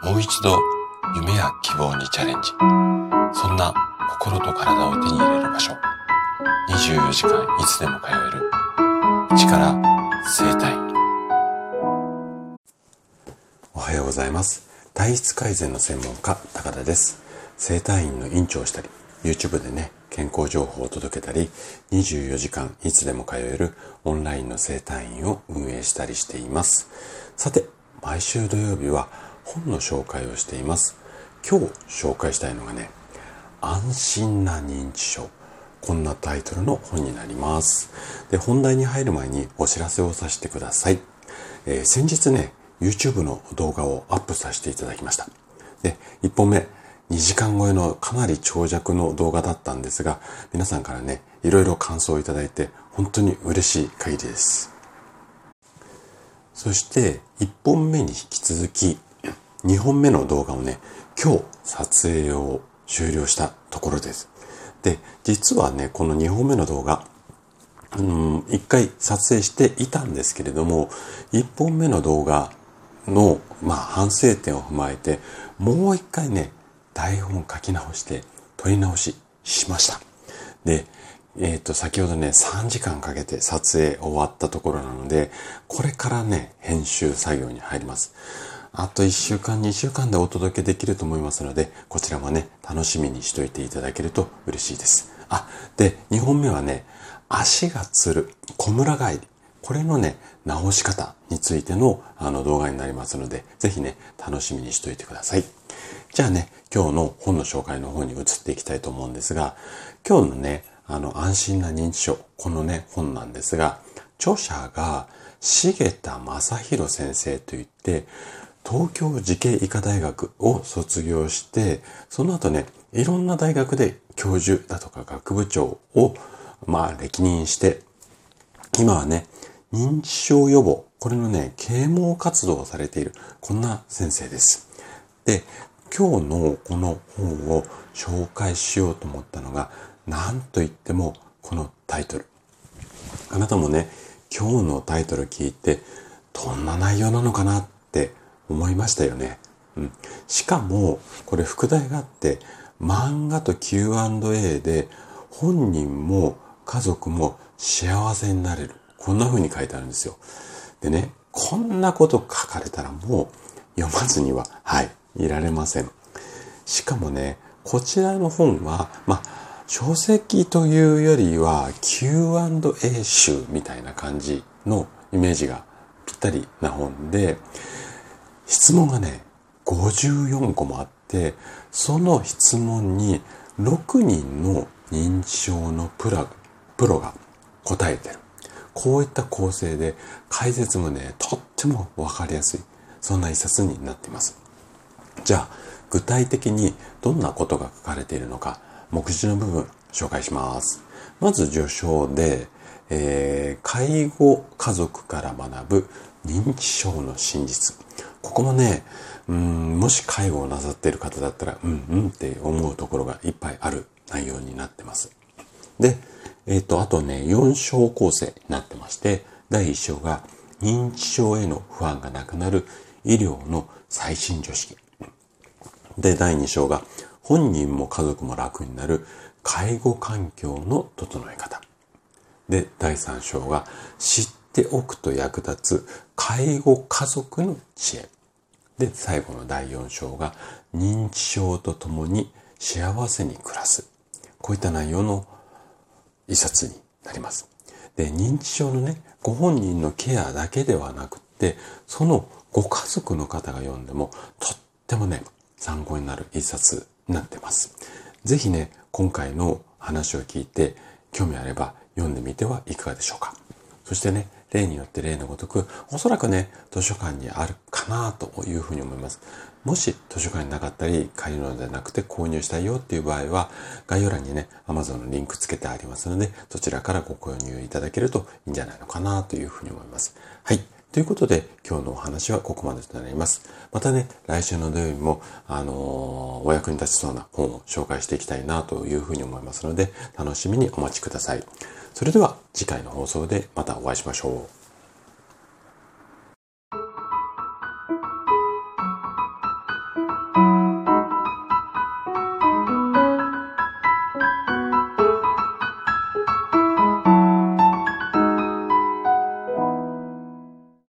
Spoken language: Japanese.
もう一度夢や希望にチャレンジ。そんな心と体を手に入れる場所。24時間いつでも通える。力生体。おはようございます。体質改善の専門家、高田です。生体院の院長をしたり、YouTube でね、健康情報を届けたり、24時間いつでも通えるオンラインの生体院を運営したりしています。さて、毎週土曜日は本の紹介をしています。今日紹介したいのがね、安心な認知症。こんなタイトルの本になります。で、本題に入る前にお知らせをさせてください。えー、先日ね、YouTube の動画をアップさせていただきました。で、1本目、2時間超えのかなり長尺の動画だったんですが、皆さんからね、いろいろ感想をいただいて、本当に嬉しい限りです。そして、1本目に引き続き、2本目の動画をね、今日撮影を終了したところです。で、実はね、この2本目の動画、うん、1回撮影していたんですけれども、1本目の動画の、まあ、反省点を踏まえて、もう1回ね、台本書き直して、撮り直ししました。で、えっ、ー、と、先ほどね、3時間かけて撮影終わったところなので、これからね、編集作業に入ります。あと1週間、2週間でお届けできると思いますので、こちらもね、楽しみにしといていただけると嬉しいです。あ、で、2本目はね、足がつる、小村帰り。これのね、直し方についてのあの動画になりますので、ぜひね、楽しみにしといてください。じゃあね、今日の本の紹介の方に移っていきたいと思うんですが、今日のね、あの、安心な認知症、このね、本なんですが、著者が、重田正宏先生といって、東京慈恵医科大学を卒業して、その後ね、いろんな大学で教授だとか学部長を、まあ、歴任して、今はね、認知症予防、これのね、啓蒙活動をされている、こんな先生です。で、今日のこの本を紹介しようと思ったのが、何と言ってもこのタイトル。あなたもね、今日のタイトル聞いて、どんな内容なのかなって思いましたよね。うん。しかも、これ副題があって、漫画と Q&A で本人も家族も幸せになれる。こんな風に書いてあるんですよ。でね、こんなこと書かれたらもう読まずには、はい、いられません。しかもね、こちらの本は、まあ、書籍というよりは Q&A 集みたいな感じのイメージがぴったりな本で、質問がね、54個もあって、その質問に6人の認知症のプロプロが答えてる。こういった構成で解説もね、とってもわかりやすい。そんな一冊になっています。じゃあ、具体的にどんなことが書かれているのか、目次の部分紹介します。まず序章で、えー、介護家族から学ぶ認知症の真実。ここもね、うん、もし介護をなさっている方だったら、うんうんって思うところがいっぱいある内容になってます。で、えっ、ー、と、あとね、4章構成になってまして、第1章が認知症への不安がなくなる医療の最新常識。で、第2章が本人も家族も楽になる介護環境の整え方。で、第3章が知っっておくと役立つ介護家族の知恵。で、最後の第4章が認知症とともに幸せに暮らす。こういった内容の一冊になります。で、認知症のね、ご本人のケアだけではなくって、そのご家族の方が読んでもとってもね、参考になる一冊になってます。ぜひね、今回の話を聞いて興味あれば読んでみてはいかがでしょうか。そしてね、例によって例のごとく、おそらくね、図書館にあるかなというふうに思います。もし図書館になかったり、借りるのではなくて購入したいよっていう場合は、概要欄にね、Amazon のリンクつけてありますので、そちらからご購入いただけるといいんじゃないのかなというふうに思います。はい。ということで、今日のお話はここまでとなります。またね、来週の土曜日も、あのー、お役に立ちそうな本を紹介していきたいなというふうに思いますので、楽しみにお待ちください。それでは次回の放送でまたお会いしましょう。